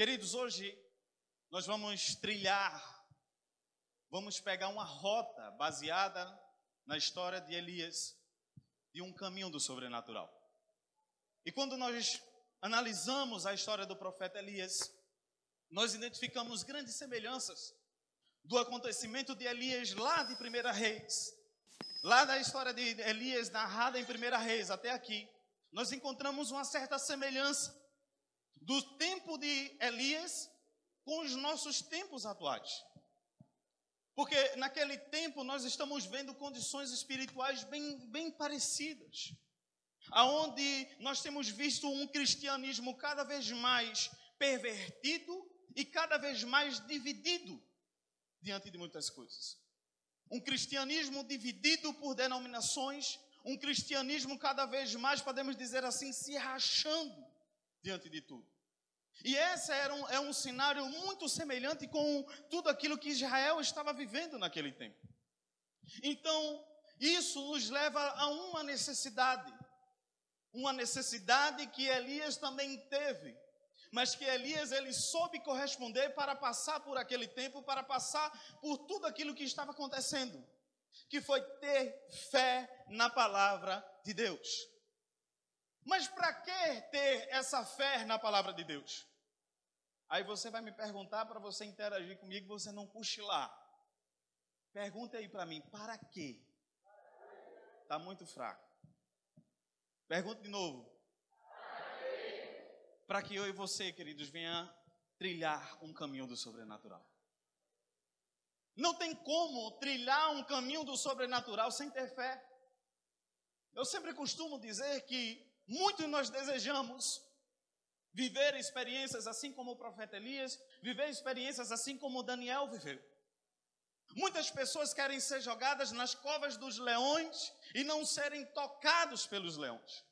Queridos, hoje nós vamos trilhar, vamos pegar uma rota baseada na história de Elias, de um caminho do sobrenatural. E quando nós analisamos a história do profeta Elias, nós identificamos grandes semelhanças do acontecimento de Elias lá de Primeira Reis, lá da história de Elias narrada em Primeira Reis até aqui, nós encontramos uma certa semelhança do tempo de Elias com os nossos tempos atuais. Porque naquele tempo nós estamos vendo condições espirituais bem, bem parecidas. Aonde nós temos visto um cristianismo cada vez mais pervertido e cada vez mais dividido diante de muitas coisas. Um cristianismo dividido por denominações, um cristianismo cada vez mais, podemos dizer assim, se rachando diante de tudo. E esse era um, é um cenário muito semelhante com tudo aquilo que Israel estava vivendo naquele tempo. Então, isso nos leva a uma necessidade, uma necessidade que Elias também teve, mas que Elias ele soube corresponder para passar por aquele tempo, para passar por tudo aquilo que estava acontecendo, que foi ter fé na palavra de Deus. Mas para que ter essa fé na palavra de Deus? Aí você vai me perguntar para você interagir comigo, você não cochilar. Pergunta aí para mim, para quê? Está muito fraco. Pergunta de novo. Para que eu e você, queridos, venha trilhar um caminho do sobrenatural. Não tem como trilhar um caminho do sobrenatural sem ter fé. Eu sempre costumo dizer que muitos nós desejamos viver experiências assim como o profeta Elias, viver experiências assim como Daniel viveu. Muitas pessoas querem ser jogadas nas covas dos leões e não serem tocados pelos leões.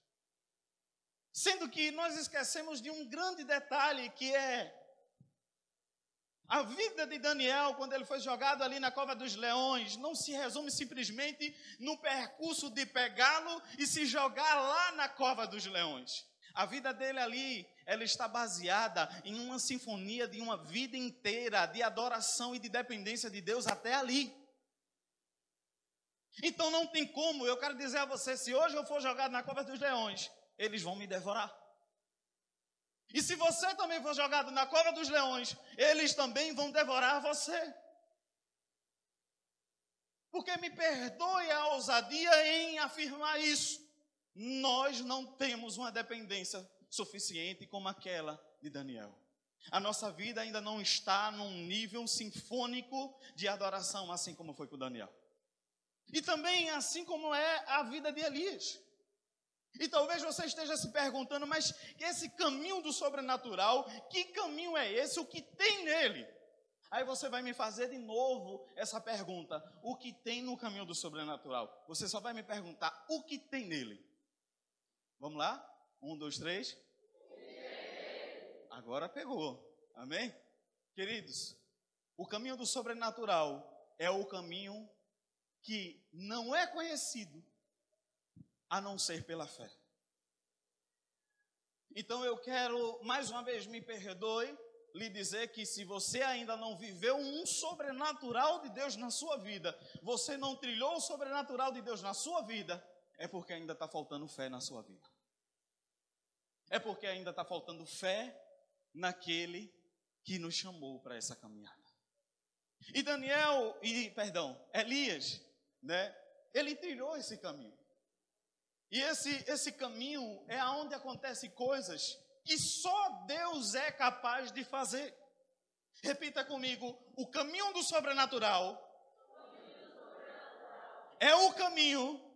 Sendo que nós esquecemos de um grande detalhe que é a vida de Daniel, quando ele foi jogado ali na cova dos leões, não se resume simplesmente no percurso de pegá-lo e se jogar lá na cova dos leões. A vida dele ali, ela está baseada em uma sinfonia de uma vida inteira de adoração e de dependência de Deus até ali. Então não tem como, eu quero dizer a você, se hoje eu for jogado na cova dos leões, eles vão me devorar. E se você também for jogado na cova dos leões, eles também vão devorar você. Porque me perdoe a ousadia em afirmar isso nós não temos uma dependência suficiente como aquela de Daniel. A nossa vida ainda não está num nível sinfônico de adoração, assim como foi com Daniel. E também assim como é a vida de Elias. E talvez você esteja se perguntando, mas esse caminho do sobrenatural, que caminho é esse? O que tem nele? Aí você vai me fazer de novo essa pergunta: o que tem no caminho do sobrenatural? Você só vai me perguntar: o que tem nele? Vamos lá? Um, dois, três. Agora pegou. Amém? Queridos, o caminho do sobrenatural é o caminho que não é conhecido a não ser pela fé. Então eu quero, mais uma vez, me perdoe, lhe dizer que se você ainda não viveu um sobrenatural de Deus na sua vida, você não trilhou o sobrenatural de Deus na sua vida, é porque ainda está faltando fé na sua vida. É porque ainda está faltando fé naquele que nos chamou para essa caminhada. E Daniel, e perdão, Elias, né? Ele trilhou esse caminho. E esse, esse caminho é aonde acontecem coisas que só Deus é capaz de fazer. Repita comigo: o caminho do sobrenatural é o caminho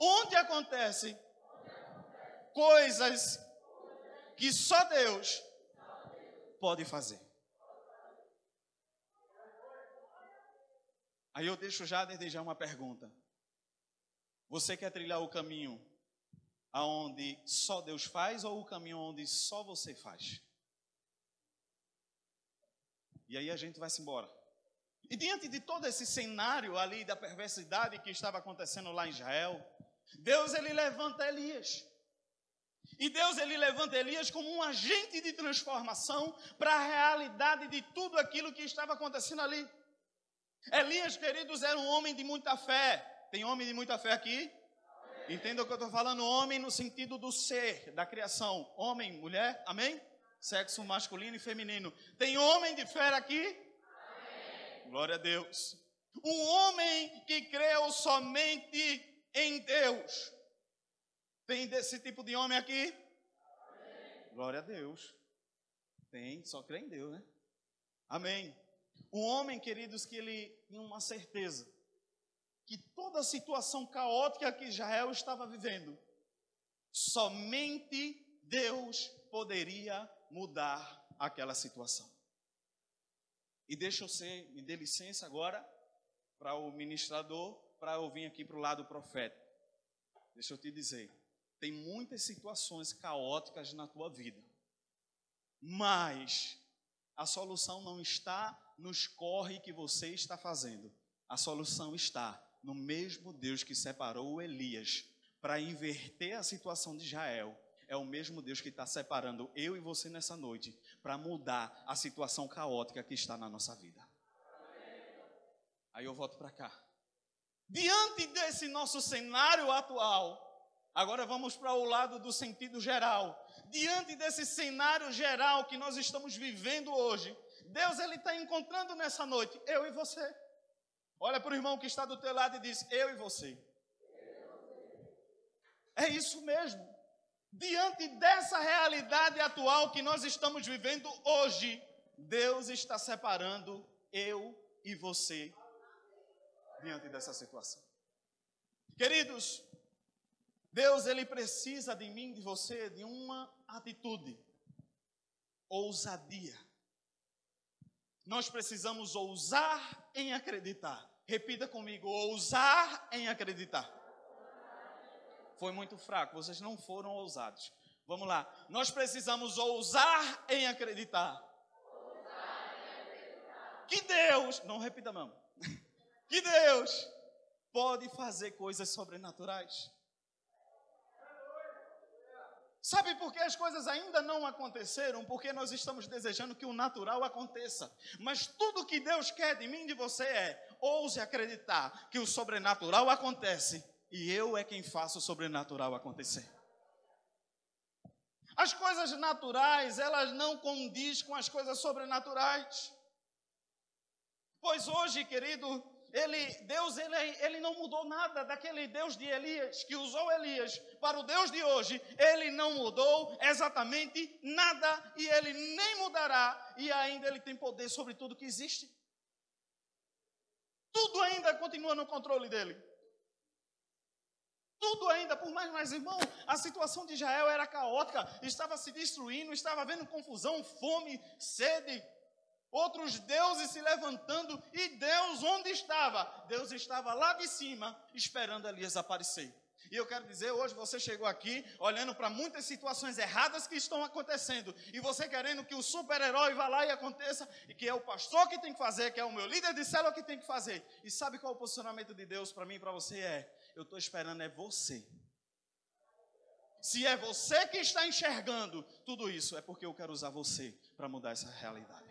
onde acontece coisas que só Deus pode fazer. Aí eu deixo já desde já uma pergunta. Você quer trilhar o caminho aonde só Deus faz ou o caminho onde só você faz? E aí a gente vai se embora. E diante de todo esse cenário ali da perversidade que estava acontecendo lá em Israel, Deus ele levanta Elias. E Deus ele levanta Elias como um agente de transformação para a realidade de tudo aquilo que estava acontecendo ali. Elias, queridos, era um homem de muita fé. Tem homem de muita fé aqui? Entenda o que eu estou falando, homem no sentido do ser, da criação. Homem, mulher, amém? Sexo masculino e feminino. Tem homem de fé aqui? Amém. Glória a Deus. Um homem que creu somente em Deus. Tem desse tipo de homem aqui? Amém. Glória a Deus. Tem, só crê em Deus, né? Amém. Um homem, queridos, que ele tinha uma certeza que toda a situação caótica que Israel estava vivendo, somente Deus poderia mudar aquela situação. E deixa eu ser, me dê licença agora para o ministrador, para eu vir aqui para o lado profético. Deixa eu te dizer, tem muitas situações caóticas na tua vida. Mas a solução não está nos corre que você está fazendo. A solução está no mesmo Deus que separou Elias para inverter a situação de Israel. É o mesmo Deus que está separando eu e você nessa noite para mudar a situação caótica que está na nossa vida. Aí eu volto para cá. Diante desse nosso cenário atual, Agora vamos para o lado do sentido geral. Diante desse cenário geral que nós estamos vivendo hoje, Deus ele está encontrando nessa noite eu e você. Olha para o irmão que está do teu lado e diz eu e você. É isso mesmo. Diante dessa realidade atual que nós estamos vivendo hoje, Deus está separando eu e você diante dessa situação. Queridos, Deus, ele precisa de mim, de você, de uma atitude, ousadia. Nós precisamos ousar em acreditar. Repita comigo: ousar em acreditar. Foi muito fraco, vocês não foram ousados. Vamos lá. Nós precisamos ousar em acreditar. Que Deus, não repita não. Que Deus pode fazer coisas sobrenaturais. Sabe por que as coisas ainda não aconteceram? Porque nós estamos desejando que o natural aconteça. Mas tudo que Deus quer de mim e de você é: ouse acreditar que o sobrenatural acontece e eu é quem faço o sobrenatural acontecer. As coisas naturais, elas não condiz com as coisas sobrenaturais. Pois hoje, querido, ele, Deus ele, ele não mudou nada daquele Deus de Elias, que usou Elias para o Deus de hoje, ele não mudou exatamente nada e ele nem mudará, e ainda ele tem poder sobre tudo que existe. Tudo ainda continua no controle dele. Tudo ainda, por mais, mais irmão, a situação de Israel era caótica, estava se destruindo, estava havendo confusão, fome, sede, outros deuses se levantando, e Deus onde estava? Deus estava lá de cima, esperando Elias aparecer. E eu quero dizer, hoje você chegou aqui olhando para muitas situações erradas que estão acontecendo, e você querendo que o super-herói vá lá e aconteça, e que é o pastor que tem que fazer, que é o meu líder de célula que tem que fazer. E sabe qual é o posicionamento de Deus para mim e para você? É: eu estou esperando é você. Se é você que está enxergando tudo isso, é porque eu quero usar você para mudar essa realidade.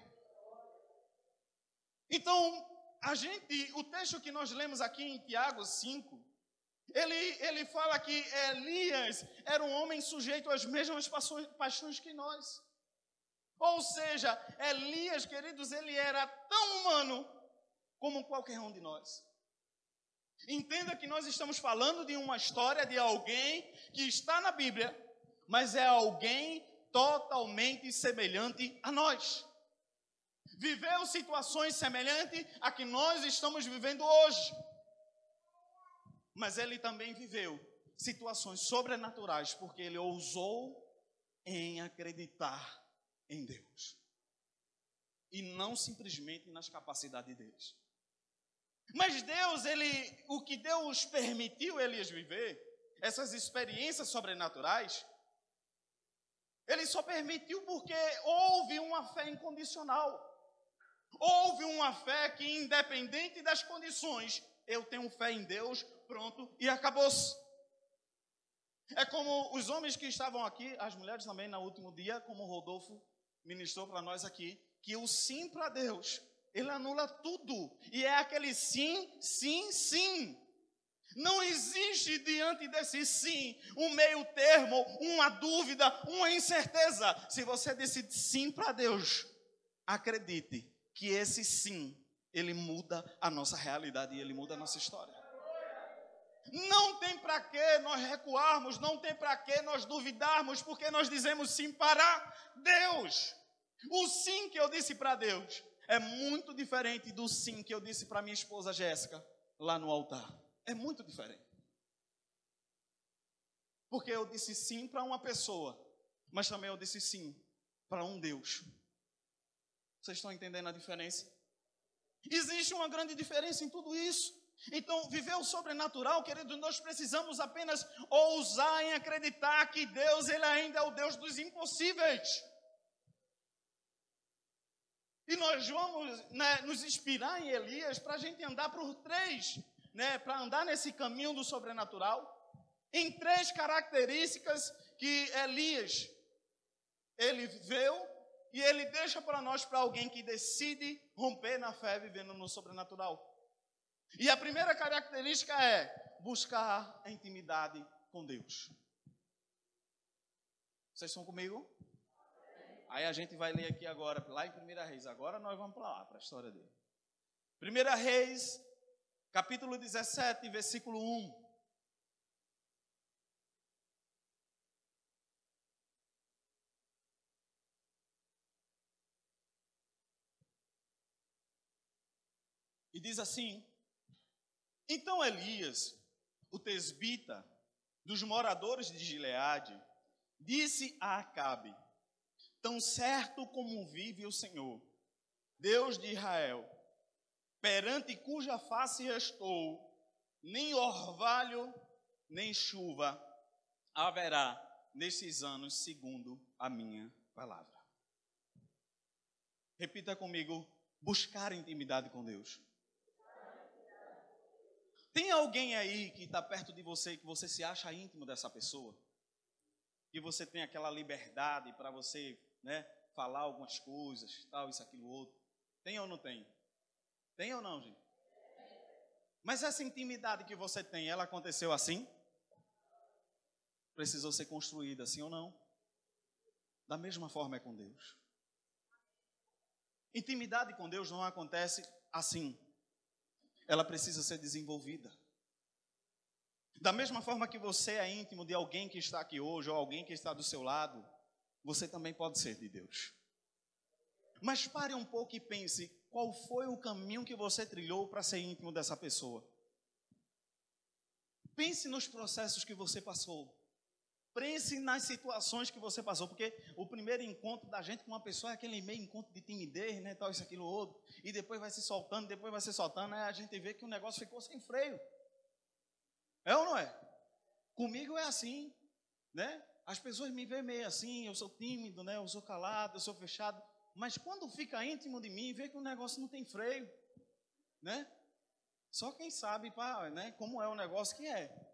Então, a gente, o texto que nós lemos aqui em Tiago 5, ele, ele fala que Elias era um homem sujeito às mesmas paixões, paixões que nós. Ou seja, Elias, queridos, ele era tão humano como qualquer um de nós. Entenda que nós estamos falando de uma história de alguém que está na Bíblia, mas é alguém totalmente semelhante a nós viveu situações semelhantes a que nós estamos vivendo hoje. Mas ele também viveu situações sobrenaturais, porque ele ousou em acreditar em Deus. E não simplesmente nas capacidades deles. Mas Deus, ele, o que Deus permitiu eles viver, essas experiências sobrenaturais, ele só permitiu porque houve uma fé incondicional. Houve uma fé que, independente das condições, eu tenho fé em Deus, pronto, e acabou-se. É como os homens que estavam aqui, as mulheres também, no último dia, como o Rodolfo ministrou para nós aqui, que o sim para Deus, ele anula tudo. E é aquele sim, sim, sim. Não existe diante desse sim um meio termo, uma dúvida, uma incerteza. Se você decide sim para Deus, acredite que esse sim, ele muda a nossa realidade e ele muda a nossa história. Não tem para que nós recuarmos, não tem para que nós duvidarmos, porque nós dizemos sim para Deus. O sim que eu disse para Deus é muito diferente do sim que eu disse para minha esposa Jéssica lá no altar. É muito diferente. Porque eu disse sim para uma pessoa, mas também eu disse sim para um Deus. Vocês estão entendendo a diferença? Existe uma grande diferença em tudo isso. Então, viver o sobrenatural, querido, nós precisamos apenas ousar em acreditar que Deus, Ele ainda é o Deus dos impossíveis. E nós vamos né, nos inspirar em Elias para a gente andar por três, né, para andar nesse caminho do sobrenatural, em três características que Elias ele viveu e ele deixa para nós para alguém que decide romper na fé vivendo no sobrenatural. E a primeira característica é buscar a intimidade com Deus. Vocês estão comigo? Aí a gente vai ler aqui agora, lá em 1 Reis. Agora nós vamos para lá, para a história dele. 1 Reis, capítulo 17, versículo 1. E diz assim: Então Elias, o tesbita, dos moradores de Gileade, disse a Acabe: Tão certo como vive o Senhor, Deus de Israel, perante cuja face estou, nem orvalho, nem chuva haverá nesses anos, segundo a minha palavra. Repita comigo: buscar intimidade com Deus. Tem alguém aí que está perto de você que você se acha íntimo dessa pessoa? Que você tem aquela liberdade para você né, falar algumas coisas, tal, isso, aquilo, outro. Tem ou não tem? Tem ou não, gente? Mas essa intimidade que você tem, ela aconteceu assim? Precisou ser construída assim ou não? Da mesma forma é com Deus. Intimidade com Deus não acontece assim. Ela precisa ser desenvolvida. Da mesma forma que você é íntimo de alguém que está aqui hoje, ou alguém que está do seu lado, você também pode ser de Deus. Mas pare um pouco e pense: qual foi o caminho que você trilhou para ser íntimo dessa pessoa? Pense nos processos que você passou. Pense nas situações que você passou, porque o primeiro encontro da gente com uma pessoa é aquele meio encontro de timidez, né, tal, isso, aquilo, outro, e depois vai se soltando, depois vai se soltando, aí a gente vê que o negócio ficou sem freio. É ou não é? Comigo é assim, né? As pessoas me veem meio assim, eu sou tímido, né? Eu sou calado, eu sou fechado. Mas quando fica íntimo de mim, vê que o negócio não tem freio, né? Só quem sabe, pá, né? Como é o negócio que é.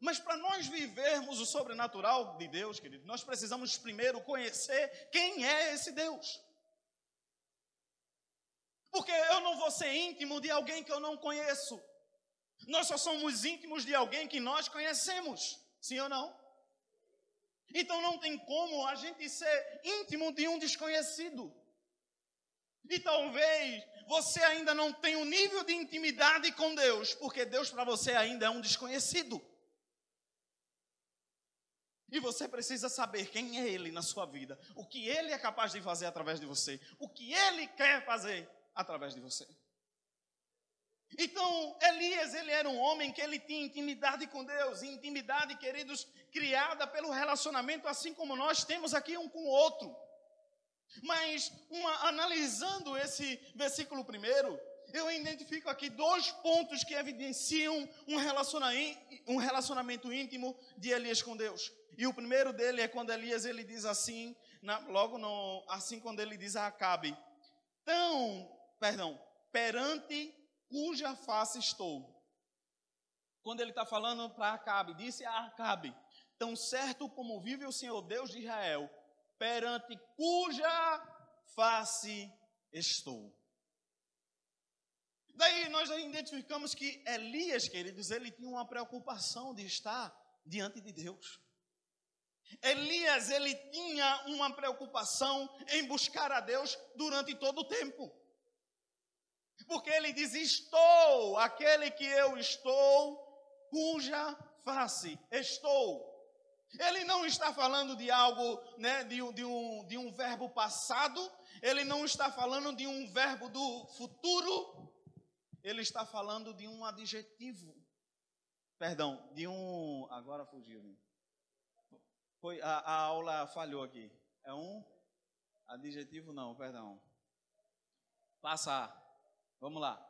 Mas para nós vivermos o sobrenatural de Deus, querido, nós precisamos primeiro conhecer quem é esse Deus. Porque eu não vou ser íntimo de alguém que eu não conheço. Nós só somos íntimos de alguém que nós conhecemos. Sim ou não? Então não tem como a gente ser íntimo de um desconhecido. E talvez você ainda não tenha o um nível de intimidade com Deus, porque Deus para você ainda é um desconhecido. E você precisa saber quem é Ele na sua vida, o que Ele é capaz de fazer através de você, o que Ele quer fazer através de você. Então, Elias, ele era um homem que ele tinha intimidade com Deus, intimidade, queridos, criada pelo relacionamento, assim como nós temos aqui um com o outro. Mas, uma, analisando esse versículo primeiro, eu identifico aqui dois pontos que evidenciam um relacionamento, um relacionamento íntimo de Elias com Deus. E o primeiro dele é quando Elias ele diz assim, na, logo no, assim quando ele diz a Acabe, tão, perdão, perante cuja face estou. Quando ele está falando para Acabe, disse a Acabe, tão certo como vive o Senhor Deus de Israel, perante cuja face estou. Daí nós identificamos que Elias, queridos, ele tinha uma preocupação de estar diante de Deus. Elias, ele tinha uma preocupação em buscar a Deus durante todo o tempo. Porque ele diz: Estou, aquele que eu estou, cuja face estou. Ele não está falando de algo, né, de, de, um, de um verbo passado, ele não está falando de um verbo do futuro, ele está falando de um adjetivo. Perdão, de um. Agora fugiu. Foi, a, a aula falhou aqui. É um adjetivo, não, perdão. Passar. Vamos lá.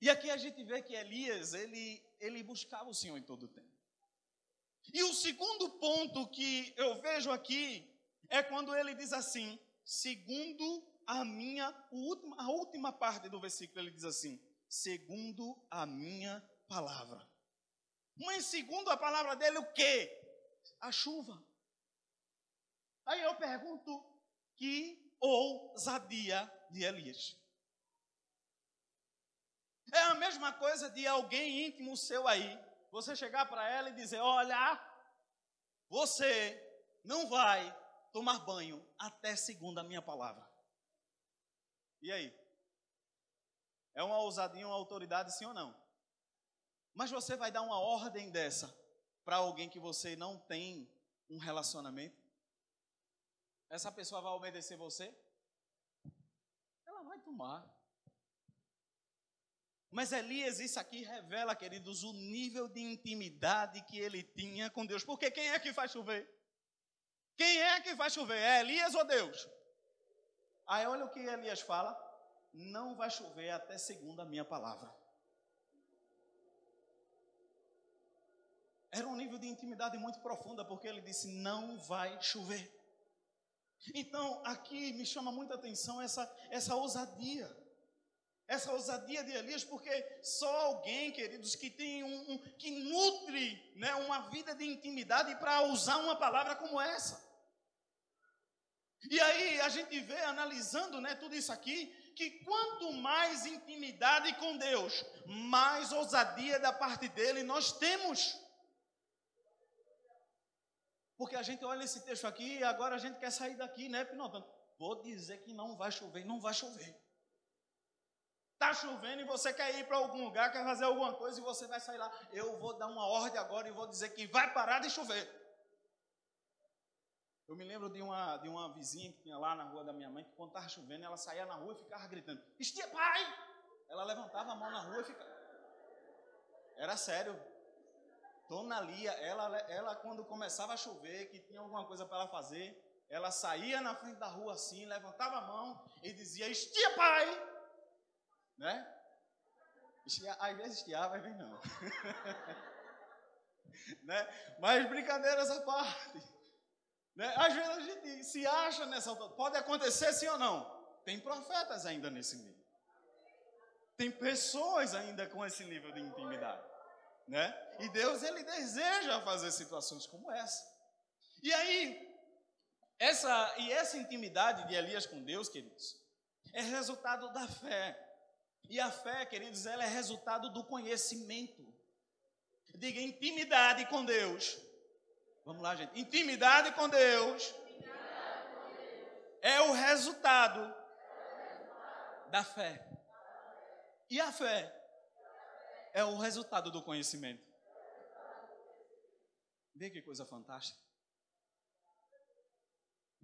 E aqui a gente vê que Elias, ele, ele buscava o Senhor em todo o tempo. E o segundo ponto que eu vejo aqui é quando ele diz assim: segundo a minha, a última parte do versículo, ele diz assim: segundo a minha palavra. Mas segundo a palavra dele, o quê? A chuva. Aí eu pergunto: que ousadia de Elias? É a mesma coisa de alguém íntimo seu aí, você chegar para ela e dizer: Olha, você não vai tomar banho até segundo a minha palavra. E aí? É uma ousadia, uma autoridade, sim ou não? Mas você vai dar uma ordem dessa para alguém que você não tem um relacionamento? Essa pessoa vai obedecer você? Ela vai tomar. Mas Elias, isso aqui revela, queridos, o nível de intimidade que ele tinha com Deus. Porque quem é que faz chover? Quem é que vai chover? É Elias ou Deus? Aí olha o que Elias fala: não vai chover até segundo a minha palavra. Era um nível de intimidade muito profunda, porque ele disse: não vai chover. Então, aqui me chama muita atenção essa, essa ousadia. Essa ousadia de Elias, porque só alguém, queridos, que tem um, um que nutre né, uma vida de intimidade para usar uma palavra como essa. E aí a gente vê analisando né, tudo isso aqui, que quanto mais intimidade com Deus, mais ousadia da parte dele nós temos. Porque a gente olha esse texto aqui e agora a gente quer sair daqui, né, Pinotão? Vou dizer que não vai chover, não vai chover. Está chovendo e você quer ir para algum lugar, quer fazer alguma coisa e você vai sair lá. Eu vou dar uma ordem agora e vou dizer que vai parar de chover. Eu me lembro de uma, de uma vizinha que tinha lá na rua da minha mãe, que quando estava chovendo, ela saía na rua e ficava gritando: Estia, pai! Ela levantava a mão na rua e ficava. Era sério. Dona Lia, ela, ela quando começava a chover, que tinha alguma coisa para ela fazer, ela saía na frente da rua assim, levantava a mão e dizia: Estia, pai! Né? Às vezes estiava, às vezes não. né? Mas brincadeiras à parte. Né? Às vezes a gente se acha nessa. Pode acontecer sim ou não? Tem profetas ainda nesse nível. Tem pessoas ainda com esse nível de intimidade. Né? E Deus, Ele deseja fazer situações como essa. E aí, essa, e essa intimidade de Elias com Deus, queridos, é resultado da fé. E a fé, queridos, ela é resultado do conhecimento. Diga intimidade com Deus Vamos lá, gente. Intimidade com Deus é o resultado da fé. E a fé é o resultado do conhecimento. Vê que coisa fantástica.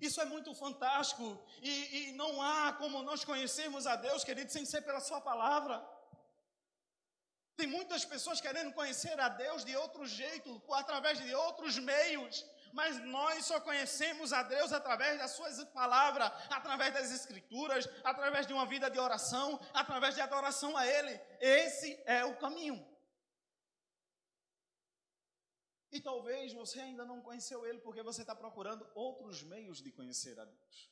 Isso é muito fantástico. E, e, não há como nós conhecermos a Deus, querido, sem ser pela Sua palavra. Tem muitas pessoas querendo conhecer a Deus de outro jeito, através de outros meios, mas nós só conhecemos a Deus através das suas palavras, através das escrituras, através de uma vida de oração, através de adoração a Ele. Esse é o caminho. E talvez você ainda não conheceu Ele porque você está procurando outros meios de conhecer a Deus.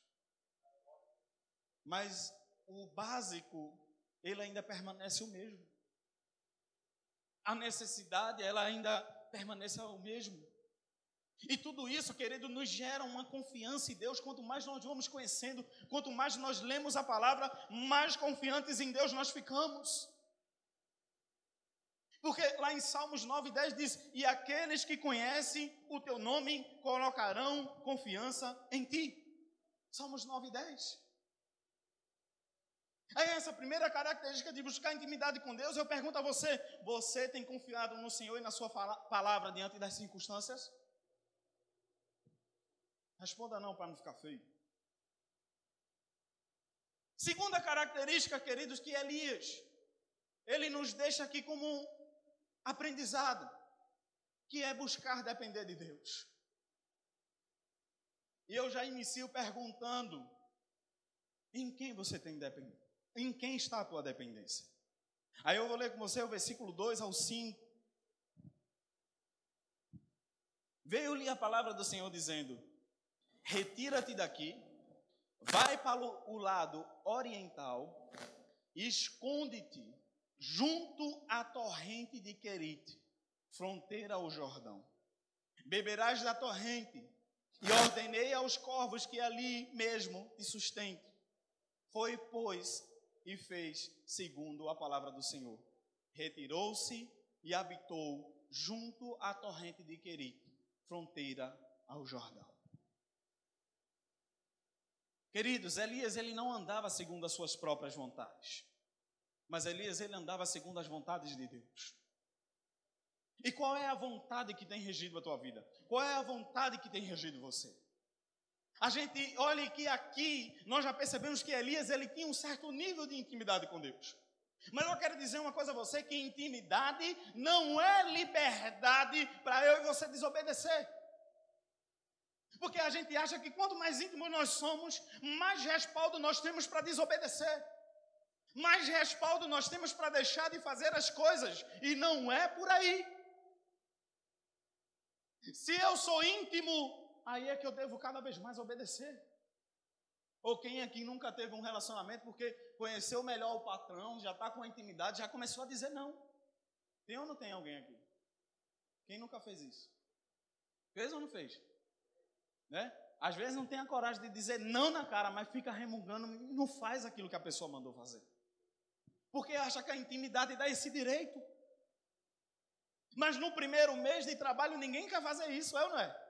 Mas o básico, ele ainda permanece o mesmo a necessidade ela ainda permanece o mesmo. E tudo isso, querido, nos gera uma confiança em Deus. Quanto mais nós vamos conhecendo, quanto mais nós lemos a palavra, mais confiantes em Deus nós ficamos. Porque lá em Salmos 9, 10 diz: E aqueles que conhecem o teu nome colocarão confiança em ti. Salmos 9, 10. Aí essa primeira característica de buscar intimidade com Deus, eu pergunto a você: você tem confiado no Senhor e na sua palavra diante das circunstâncias? Responda não para não ficar feio. Segunda característica, queridos, que Elias, ele nos deixa aqui como um aprendizado, que é buscar depender de Deus. E eu já inicio perguntando: em quem você tem dependência? Em quem está a tua dependência? Aí eu vou ler com você o versículo 2 ao 5. Veio-lhe a palavra do Senhor dizendo: retira-te daqui, vai para o lado oriental, esconde-te junto à torrente de Querite, fronteira ao Jordão. Beberás da torrente, e ordenei aos corvos que ali mesmo te sustentem. Foi, pois, e fez segundo a palavra do Senhor. Retirou-se e habitou junto à torrente de Querite, fronteira ao Jordão. Queridos, Elias ele não andava segundo as suas próprias vontades, mas Elias ele andava segundo as vontades de Deus. E qual é a vontade que tem regido a tua vida? Qual é a vontade que tem regido você? A gente olha que aqui nós já percebemos que Elias ele tinha um certo nível de intimidade com Deus. Mas eu quero dizer uma coisa a você que intimidade não é liberdade para eu e você desobedecer. Porque a gente acha que quanto mais íntimos nós somos, mais respaldo nós temos para desobedecer. Mais respaldo nós temos para deixar de fazer as coisas. E não é por aí. Se eu sou íntimo, aí é que eu devo cada vez mais obedecer. Ou quem aqui nunca teve um relacionamento porque conheceu melhor o patrão, já está com a intimidade, já começou a dizer não. Tem ou não tem alguém aqui? Quem nunca fez isso? Fez ou não fez? Né? Às vezes não tem a coragem de dizer não na cara, mas fica remungando e não faz aquilo que a pessoa mandou fazer. Porque acha que a intimidade dá esse direito. Mas no primeiro mês de trabalho ninguém quer fazer isso, é ou não é?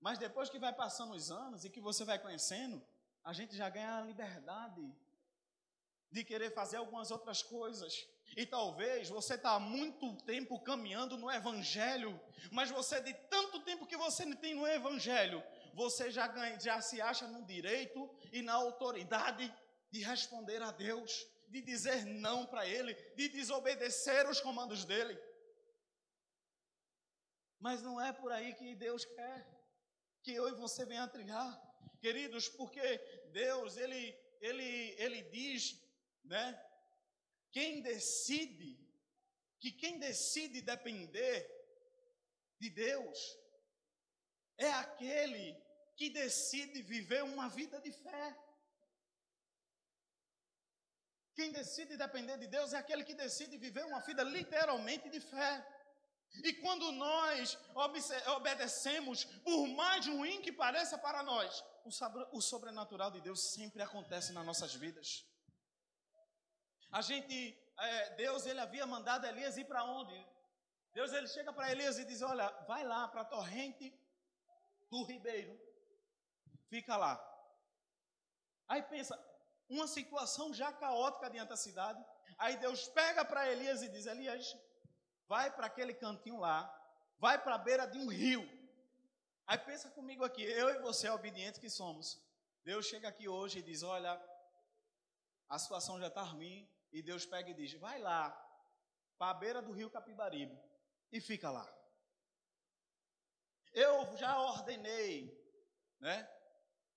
Mas depois que vai passando os anos e que você vai conhecendo, a gente já ganha a liberdade de querer fazer algumas outras coisas. E talvez você está há muito tempo caminhando no Evangelho, mas você, de tanto tempo que você tem no Evangelho, você já, ganha, já se acha no direito e na autoridade de responder a Deus, de dizer não para Ele, de desobedecer os comandos dEle. Mas não é por aí que Deus quer que eu e você venha trilhar, queridos, porque Deus, Ele, Ele, Ele diz, né? Quem decide, que quem decide depender de Deus é aquele que decide viver uma vida de fé. Quem decide depender de Deus é aquele que decide viver uma vida literalmente de fé. E quando nós obedecemos, por mais ruim que pareça para nós, o sobrenatural de Deus sempre acontece nas nossas vidas. A gente, é, Deus, ele havia mandado Elias ir para onde? Deus, ele chega para Elias e diz: Olha, vai lá para a torrente do ribeiro, fica lá. Aí pensa, uma situação já caótica diante da cidade. Aí Deus pega para Elias e diz: Elias, vai para aquele cantinho lá, vai para a beira de um rio. Aí pensa comigo aqui, eu e você, obedientes que somos. Deus chega aqui hoje e diz: Olha, a situação já está ruim, e Deus pega e diz: vai lá, para a beira do rio Capibaribe, e fica lá. Eu já ordenei, né?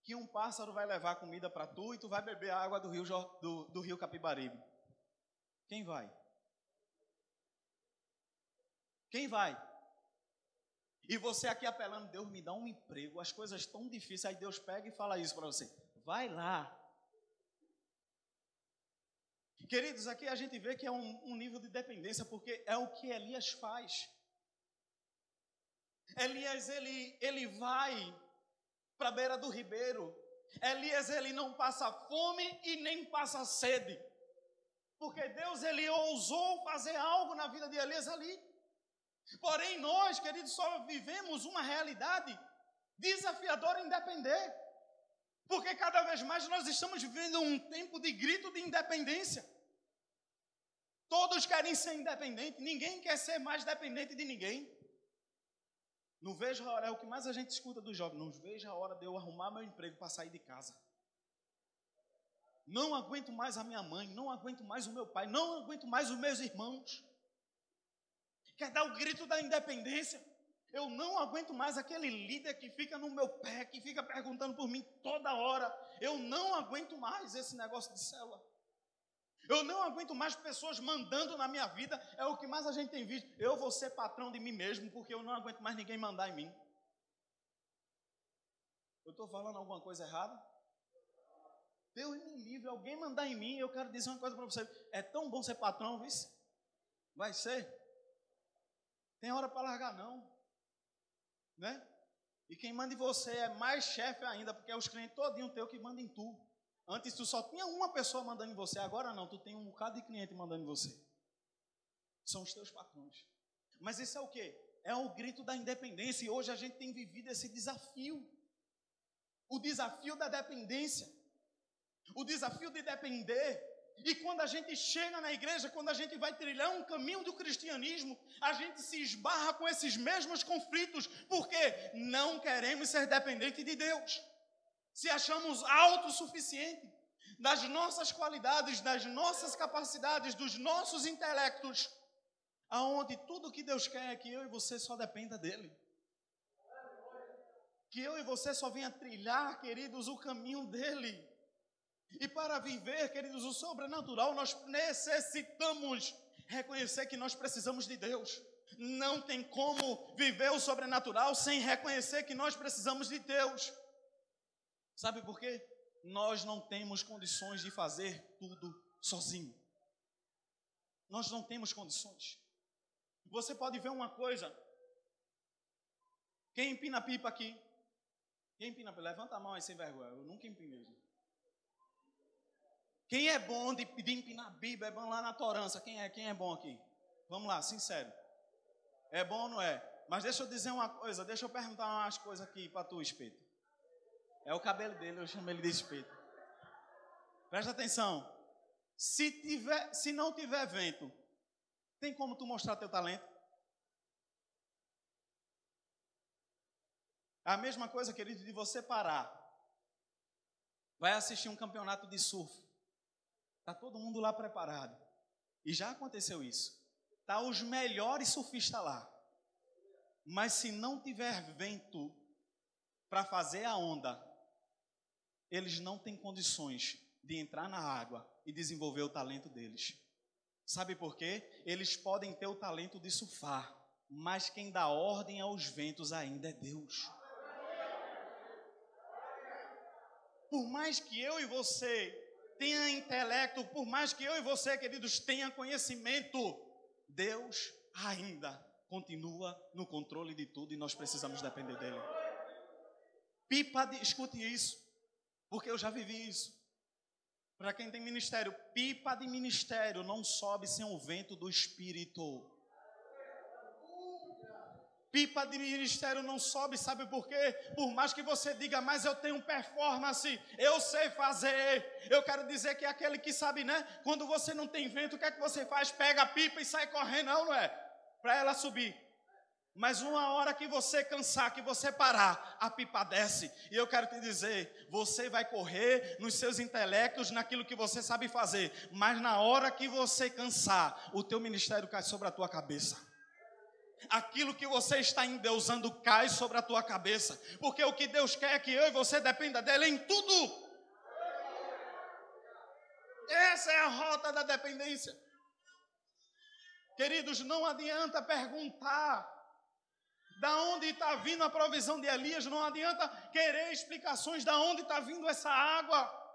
Que um pássaro vai levar comida para tu e tu vai beber a água do rio, do, do rio Capibaribe. Quem vai? Quem vai? E você aqui apelando, Deus me dá um emprego, as coisas estão difíceis. Aí Deus pega e fala isso para você: vai lá, Queridos, aqui a gente vê que é um, um nível de dependência, porque é o que Elias faz. Elias, ele, ele vai para a beira do ribeiro. Elias, ele não passa fome e nem passa sede. Porque Deus, ele ousou fazer algo na vida de Elias ali. Porém, nós, queridos, só vivemos uma realidade desafiadora em depender. Porque cada vez mais nós estamos vivendo um tempo de grito de independência. Todos querem ser independentes, ninguém quer ser mais dependente de ninguém. Não vejo a hora, é o que mais a gente escuta dos jovens, não vejo a hora de eu arrumar meu emprego para sair de casa. Não aguento mais a minha mãe, não aguento mais o meu pai, não aguento mais os meus irmãos. Quer dar o grito da independência? Eu não aguento mais aquele líder que fica no meu pé, que fica perguntando por mim toda hora. Eu não aguento mais esse negócio de célula. Eu não aguento mais pessoas mandando na minha vida. É o que mais a gente tem visto. Eu vou ser patrão de mim mesmo, porque eu não aguento mais ninguém mandar em mim. Eu estou falando alguma coisa errada? Deus me livre, alguém mandar em mim. Eu quero dizer uma coisa para você. É tão bom ser patrão, vice? Vai ser? Tem hora para largar, não né? E quem manda em você é mais chefe ainda, porque é os clientes todinho teu que mandam em tu. Antes tu só tinha uma pessoa mandando em você, agora não, tu tem um bocado de cliente mandando em você. São os teus patrões. Mas isso é o quê? É o grito da independência e hoje a gente tem vivido esse desafio. O desafio da dependência. O desafio de depender e quando a gente chega na igreja, quando a gente vai trilhar um caminho do cristianismo, a gente se esbarra com esses mesmos conflitos, porque não queremos ser dependentes de Deus. Se achamos autossuficiente das nossas qualidades, das nossas capacidades, dos nossos intelectos, aonde tudo que Deus quer é que eu e você só dependa dele. Que eu e você só venha trilhar, queridos, o caminho dele. E para viver, queridos, o sobrenatural, nós necessitamos reconhecer que nós precisamos de Deus. Não tem como viver o sobrenatural sem reconhecer que nós precisamos de Deus. Sabe por quê? Nós não temos condições de fazer tudo sozinho. Nós não temos condições. Você pode ver uma coisa. Quem empina pipa aqui? Quem empina? Levanta a mão aí sem vergonha. Eu nunca empinei. Quem é bom de, de empinar a Bíblia? É bom lá na torança. Quem é? Quem é bom aqui? Vamos lá, sincero. É bom ou não é? Mas deixa eu dizer uma coisa, deixa eu perguntar umas coisas aqui para tu, espeto. É o cabelo dele, eu chamo ele de espeto. Presta atenção. Se, tiver, se não tiver vento, tem como tu mostrar teu talento? É a mesma coisa, querido, de você parar. Vai assistir um campeonato de surf. Está todo mundo lá preparado. E já aconteceu isso. Tá os melhores surfistas lá. Mas se não tiver vento para fazer a onda, eles não têm condições de entrar na água e desenvolver o talento deles. Sabe por quê? Eles podem ter o talento de surfar, mas quem dá ordem aos ventos ainda é Deus. Por mais que eu e você tenha intelecto, por mais que eu e você, queridos, tenha conhecimento, Deus ainda continua no controle de tudo e nós precisamos depender dele. Pipa de, escute isso, porque eu já vivi isso. Para quem tem ministério, pipa de ministério não sobe sem o vento do Espírito. Pipa de ministério não sobe, sabe por quê? Por mais que você diga, mas eu tenho performance, eu sei fazer. Eu quero dizer que é aquele que sabe, né? Quando você não tem vento, o que é que você faz? Pega a pipa e sai correndo, não, não é? Para ela subir. Mas uma hora que você cansar, que você parar, a pipa desce. E eu quero te dizer, você vai correr nos seus intelectos, naquilo que você sabe fazer. Mas na hora que você cansar, o teu ministério cai sobre a tua cabeça aquilo que você está endeusando cai sobre a tua cabeça, porque o que Deus quer é que eu e você dependa dele em tudo. Essa é a rota da dependência. Queridos, não adianta perguntar da onde está vindo a provisão de Elias, não adianta querer explicações da onde está vindo essa água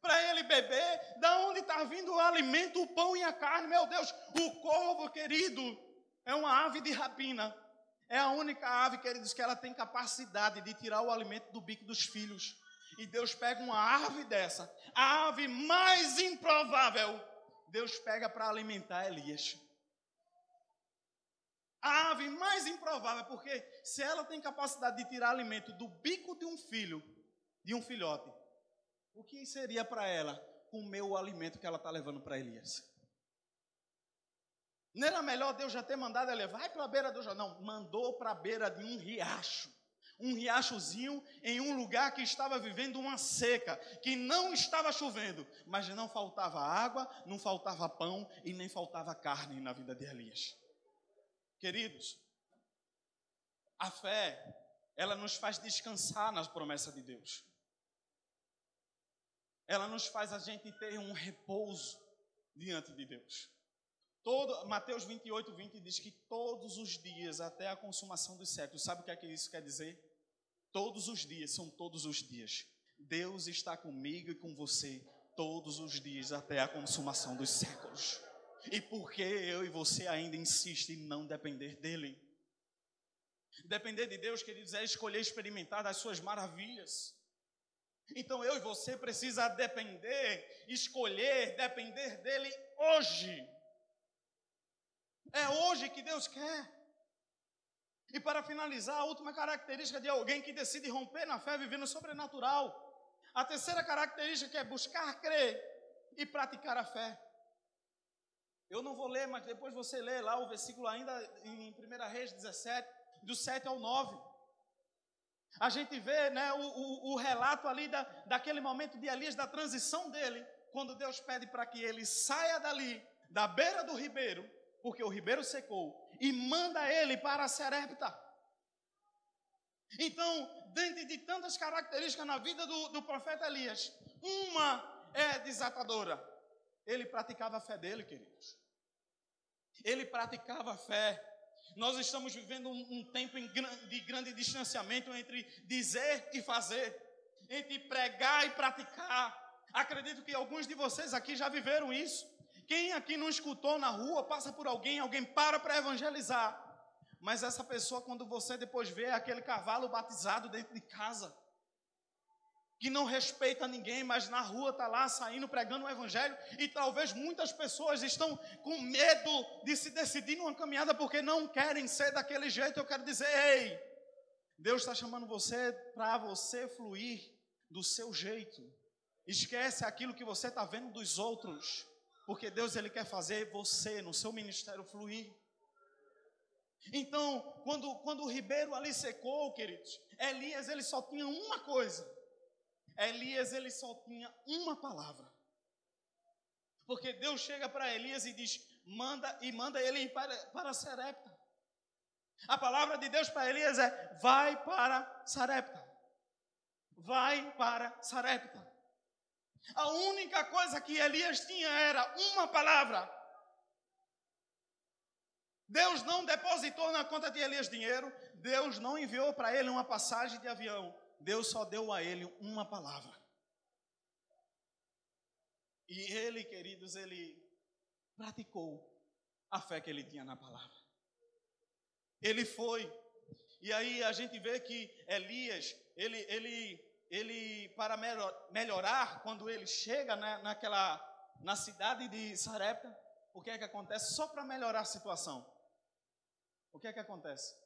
para ele beber, da onde está vindo o alimento, o pão e a carne, meu Deus, o corvo querido, é uma ave de rapina. É a única ave, queridos, que ela tem capacidade de tirar o alimento do bico dos filhos. E Deus pega uma ave dessa, a ave mais improvável, Deus pega para alimentar Elias. A ave mais improvável, porque se ela tem capacidade de tirar alimento do bico de um filho, de um filhote, o que seria para ela comer o alimento que ela está levando para Elias? Não era melhor Deus já ter mandado ela, vai para a beira do Jordão? Não, mandou para a beira de um riacho. Um riachozinho em um lugar que estava vivendo uma seca, que não estava chovendo, mas não faltava água, não faltava pão e nem faltava carne na vida de Elias. Queridos, a fé, ela nos faz descansar nas promessas de Deus. Ela nos faz a gente ter um repouso diante de Deus. Todo, Mateus 28, 20 diz que todos os dias, até a consumação dos séculos, sabe o que é que isso quer dizer? Todos os dias, são todos os dias. Deus está comigo e com você todos os dias, até a consumação dos séculos. E por que eu e você ainda insistem em não depender dEle? Depender de Deus, queridos, é escolher experimentar das suas maravilhas. Então eu e você precisa depender, escolher depender dele hoje. É hoje que Deus quer. E para finalizar, a última característica de alguém que decide romper na fé vivendo sobrenatural. A terceira característica é buscar crer e praticar a fé. Eu não vou ler, mas depois você lê lá o versículo ainda em 1 Reis 17, do 7 ao 9. A gente vê né, o, o, o relato ali da, daquele momento de Elias, da transição dele, quando Deus pede para que ele saia dali, da beira do ribeiro, porque o ribeiro secou, e manda ele para a Serepta. Então, dentro de tantas características na vida do, do profeta Elias, uma é desatadora. Ele praticava a fé dele, queridos. Ele praticava a fé. Nós estamos vivendo um, um tempo de grande distanciamento entre dizer e fazer, entre pregar e praticar. Acredito que alguns de vocês aqui já viveram isso. Quem aqui não escutou na rua, passa por alguém, alguém para para evangelizar. Mas essa pessoa, quando você depois vê aquele cavalo batizado dentro de casa, que não respeita ninguém, mas na rua está lá saindo pregando o evangelho, e talvez muitas pessoas estão com medo de se decidir numa caminhada porque não querem ser daquele jeito. Eu quero dizer, ei, Deus está chamando você para você fluir do seu jeito. Esquece aquilo que você está vendo dos outros. Porque Deus ele quer fazer você no seu ministério fluir. Então, quando, quando o ribeiro ali secou, queridos, Elias ele só tinha uma coisa. Elias ele só tinha uma palavra. Porque Deus chega para Elias e diz: manda e manda ele ir para, para Sarepta. A palavra de Deus para Elias é: vai para Sarepta. Vai para Sarepta. A única coisa que Elias tinha era uma palavra. Deus não depositou na conta de Elias dinheiro, Deus não enviou para ele uma passagem de avião, Deus só deu a ele uma palavra. E ele, queridos, ele praticou a fé que ele tinha na palavra. Ele foi. E aí a gente vê que Elias, ele, ele ele para melhorar, quando ele chega na, naquela, na cidade de Sarepta, o que é que acontece? Só para melhorar a situação. O que é que acontece?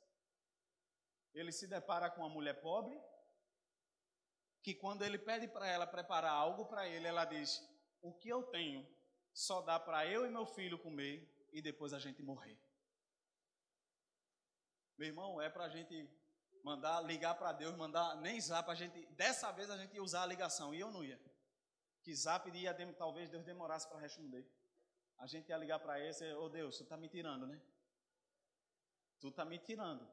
Ele se depara com uma mulher pobre, que quando ele pede para ela preparar algo para ele, ela diz: O que eu tenho só dá para eu e meu filho comer e depois a gente morrer. Meu irmão, é para a gente mandar ligar para Deus, mandar nem zap, a gente, dessa vez a gente ia usar a ligação, e eu não ia. Que zap ia, talvez Deus demorasse para responder. A gente ia ligar para esse, ô oh, Deus, tu está me tirando, né? Tu está me tirando.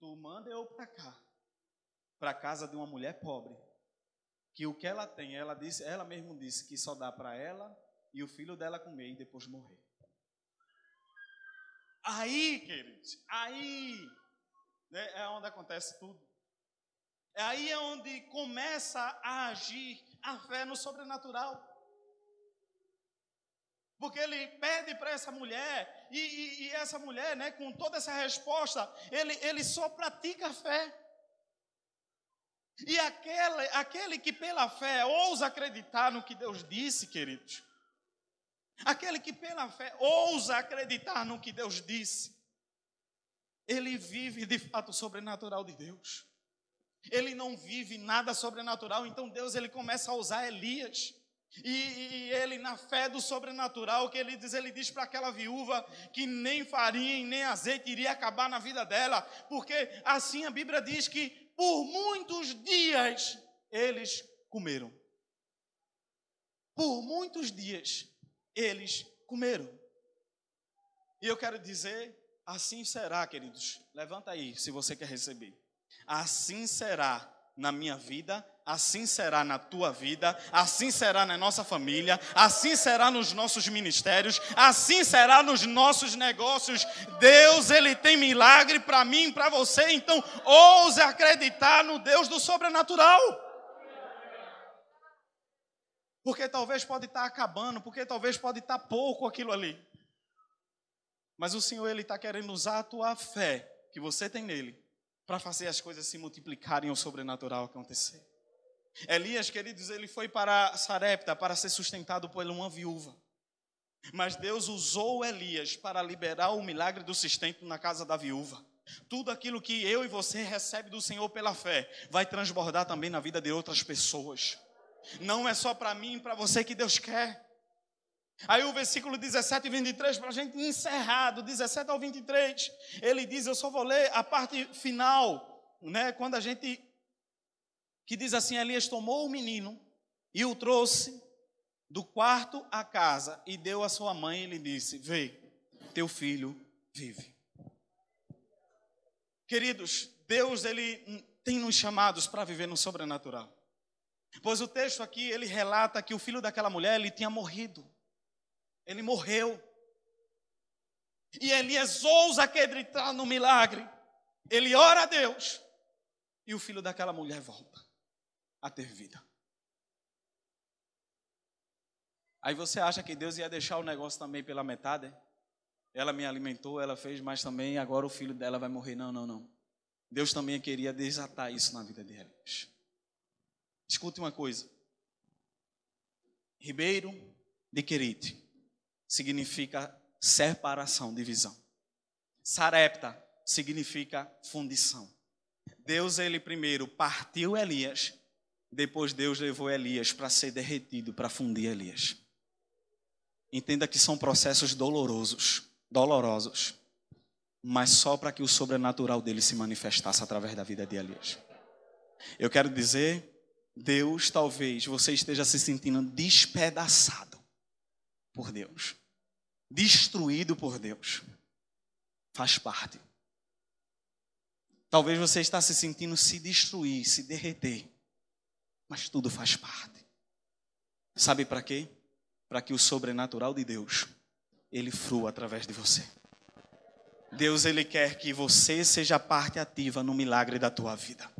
Tu manda eu para cá, para casa de uma mulher pobre, que o que ela tem, ela disse, ela mesmo disse que só dá para ela e o filho dela comer e depois morrer. Aí, queridos, aí é onde acontece tudo. É aí é onde começa a agir a fé no sobrenatural. Porque ele pede para essa mulher, e, e, e, essa mulher, né, com toda essa resposta, ele, ele só pratica a fé. E aquele, aquele que pela fé ousa acreditar no que Deus disse, queridos, aquele que pela fé ousa acreditar no que Deus disse, ele vive de fato o sobrenatural de Deus. Ele não vive nada sobrenatural, então Deus ele começa a usar Elias. E, e, ele, na fé do sobrenatural, que ele diz, ele diz para aquela viúva que nem farinha e nem azeite iria acabar na vida dela, porque assim a Bíblia diz que por muitos dias eles comeram. Por muitos dias eles comeram. E eu quero dizer, assim será, queridos. Levanta aí, se você quer receber. Assim será na minha vida, assim será na tua vida, assim será na nossa família, assim será nos nossos ministérios, assim será nos nossos negócios. Deus, ele tem milagre para mim para você, então ouse acreditar no Deus do sobrenatural. Porque talvez pode estar acabando, porque talvez pode estar pouco aquilo ali. Mas o Senhor ele está querendo usar a tua fé que você tem nele para fazer as coisas se multiplicarem o sobrenatural acontecer. Elias, queridos, ele foi para Sarepta para ser sustentado por uma viúva. Mas Deus usou Elias para liberar o milagre do sustento na casa da viúva. Tudo aquilo que eu e você recebe do Senhor pela fé vai transbordar também na vida de outras pessoas. Não é só para mim e para você que Deus quer. Aí o versículo 17 e 23, para a gente encerrar, do 17 ao 23, ele diz: Eu só vou ler a parte final, né? Quando a gente. Que diz assim: Elias tomou o menino e o trouxe do quarto à casa e deu à sua mãe e lhe disse: Vê, teu filho vive. Queridos, Deus ele tem nos chamados para viver no sobrenatural. Pois o texto aqui ele relata que o filho daquela mulher ele tinha morrido. Ele morreu. E Elias ousa acreditar no milagre. Ele ora a Deus. E o filho daquela mulher volta a ter vida. Aí você acha que Deus ia deixar o negócio também pela metade? Ela me alimentou, ela fez, mas também agora o filho dela vai morrer. Não, não, não. Deus também queria desatar isso na vida de Escute uma coisa. Ribeiro de Querite significa separação, divisão. Sarepta significa fundição. Deus, ele primeiro partiu Elias, depois Deus levou Elias para ser derretido, para fundir Elias. Entenda que são processos dolorosos, dolorosos, mas só para que o sobrenatural dele se manifestasse através da vida de Elias. Eu quero dizer, Deus, talvez você esteja se sentindo despedaçado por Deus destruído por Deus. Faz parte. Talvez você está se sentindo se destruir, se derreter. Mas tudo faz parte. Sabe para quê? Para que o sobrenatural de Deus ele frua através de você. Deus ele quer que você seja parte ativa no milagre da tua vida.